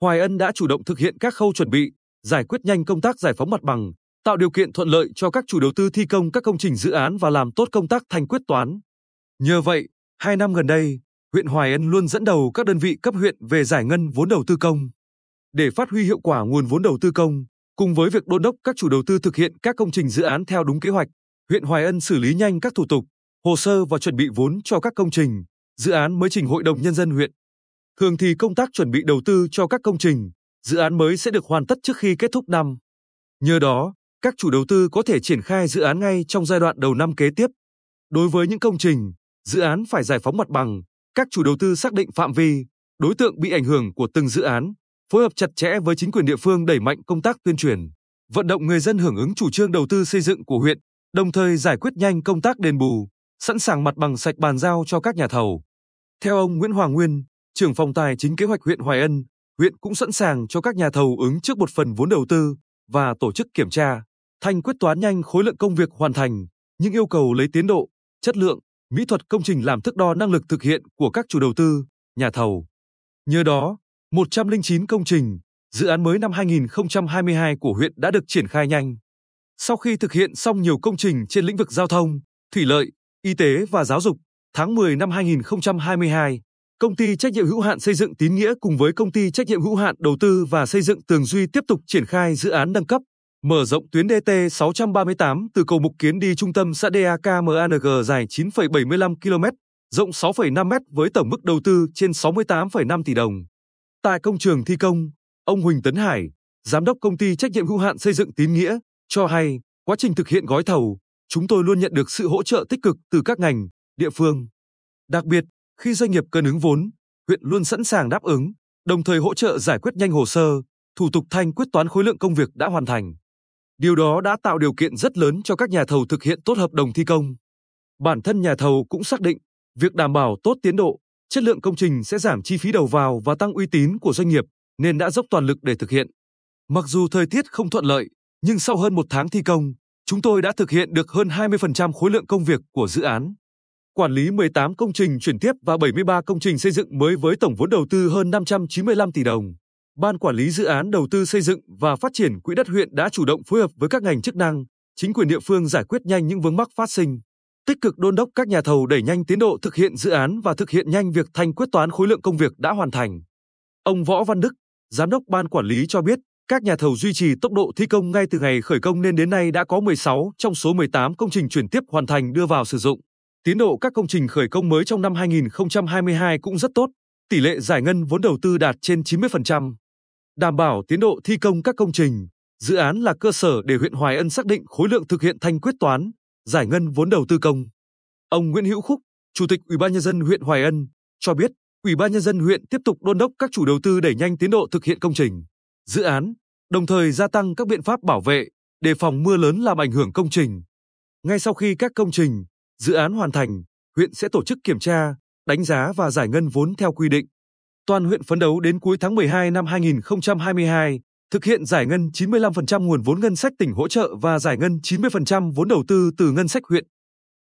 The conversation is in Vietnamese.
Hoài Ân đã chủ động thực hiện các khâu chuẩn bị, giải quyết nhanh công tác giải phóng mặt bằng, tạo điều kiện thuận lợi cho các chủ đầu tư thi công các công trình dự án và làm tốt công tác thanh quyết toán. Nhờ vậy, hai năm gần đây, huyện Hoài Ân luôn dẫn đầu các đơn vị cấp huyện về giải ngân vốn đầu tư công. Để phát huy hiệu quả nguồn vốn đầu tư công, cùng với việc đôn đốc các chủ đầu tư thực hiện các công trình dự án theo đúng kế hoạch, huyện Hoài Ân xử lý nhanh các thủ tục, hồ sơ và chuẩn bị vốn cho các công trình, dự án mới trình Hội đồng Nhân dân huyện. Thường thì công tác chuẩn bị đầu tư cho các công trình, dự án mới sẽ được hoàn tất trước khi kết thúc năm. Nhờ đó, các chủ đầu tư có thể triển khai dự án ngay trong giai đoạn đầu năm kế tiếp. Đối với những công trình, dự án phải giải phóng mặt bằng, các chủ đầu tư xác định phạm vi, đối tượng bị ảnh hưởng của từng dự án, phối hợp chặt chẽ với chính quyền địa phương đẩy mạnh công tác tuyên truyền, vận động người dân hưởng ứng chủ trương đầu tư xây dựng của huyện, đồng thời giải quyết nhanh công tác đền bù, sẵn sàng mặt bằng sạch bàn giao cho các nhà thầu. Theo ông Nguyễn Hoàng Nguyên, trưởng phòng tài chính kế hoạch huyện Hoài Ân, huyện cũng sẵn sàng cho các nhà thầu ứng trước một phần vốn đầu tư và tổ chức kiểm tra, thanh quyết toán nhanh khối lượng công việc hoàn thành, những yêu cầu lấy tiến độ, chất lượng, mỹ thuật công trình làm thước đo năng lực thực hiện của các chủ đầu tư, nhà thầu. Nhờ đó, 109 công trình, dự án mới năm 2022 của huyện đã được triển khai nhanh. Sau khi thực hiện xong nhiều công trình trên lĩnh vực giao thông, thủy lợi, y tế và giáo dục, tháng 10 năm 2022, công ty trách nhiệm hữu hạn xây dựng Tín Nghĩa cùng với công ty trách nhiệm hữu hạn đầu tư và xây dựng Tường Duy tiếp tục triển khai dự án nâng cấp, mở rộng tuyến DT 638 từ cầu Mục Kiến đi trung tâm xã DAKMANG dài 9,75 km, rộng 6,5 m với tổng mức đầu tư trên 68,5 tỷ đồng. Tại công trường thi công, ông Huỳnh Tấn Hải, giám đốc công ty trách nhiệm hữu hạn xây dựng Tín Nghĩa, cho hay, quá trình thực hiện gói thầu, chúng tôi luôn nhận được sự hỗ trợ tích cực từ các ngành, địa phương. Đặc biệt, khi doanh nghiệp cần ứng vốn, huyện luôn sẵn sàng đáp ứng, đồng thời hỗ trợ giải quyết nhanh hồ sơ, thủ tục thanh quyết toán khối lượng công việc đã hoàn thành. Điều đó đã tạo điều kiện rất lớn cho các nhà thầu thực hiện tốt hợp đồng thi công. Bản thân nhà thầu cũng xác định, việc đảm bảo tốt tiến độ, chất lượng công trình sẽ giảm chi phí đầu vào và tăng uy tín của doanh nghiệp, nên đã dốc toàn lực để thực hiện. Mặc dù thời tiết không thuận lợi, nhưng sau hơn một tháng thi công, chúng tôi đã thực hiện được hơn 20% khối lượng công việc của dự án. Quản lý 18 công trình chuyển tiếp và 73 công trình xây dựng mới với tổng vốn đầu tư hơn 595 tỷ đồng. Ban quản lý dự án đầu tư xây dựng và phát triển quỹ đất huyện đã chủ động phối hợp với các ngành chức năng, chính quyền địa phương giải quyết nhanh những vướng mắc phát sinh, tích cực đôn đốc các nhà thầu đẩy nhanh tiến độ thực hiện dự án và thực hiện nhanh việc thanh quyết toán khối lượng công việc đã hoàn thành. Ông Võ Văn Đức, giám đốc ban quản lý cho biết, các nhà thầu duy trì tốc độ thi công ngay từ ngày khởi công nên đến nay đã có 16 trong số 18 công trình chuyển tiếp hoàn thành đưa vào sử dụng. Tiến độ các công trình khởi công mới trong năm 2022 cũng rất tốt, tỷ lệ giải ngân vốn đầu tư đạt trên 90%. Đảm bảo tiến độ thi công các công trình, dự án là cơ sở để huyện Hoài Ân xác định khối lượng thực hiện thanh quyết toán, giải ngân vốn đầu tư công. Ông Nguyễn Hữu Khúc, Chủ tịch Ủy ban nhân dân huyện Hoài Ân cho biết, Ủy ban nhân dân huyện tiếp tục đôn đốc các chủ đầu tư đẩy nhanh tiến độ thực hiện công trình, dự án, đồng thời gia tăng các biện pháp bảo vệ, đề phòng mưa lớn làm ảnh hưởng công trình. Ngay sau khi các công trình, dự án hoàn thành, huyện sẽ tổ chức kiểm tra, đánh giá và giải ngân vốn theo quy định. Toàn huyện phấn đấu đến cuối tháng 12 năm 2022, thực hiện giải ngân 95% nguồn vốn ngân sách tỉnh hỗ trợ và giải ngân 90% vốn đầu tư từ ngân sách huyện.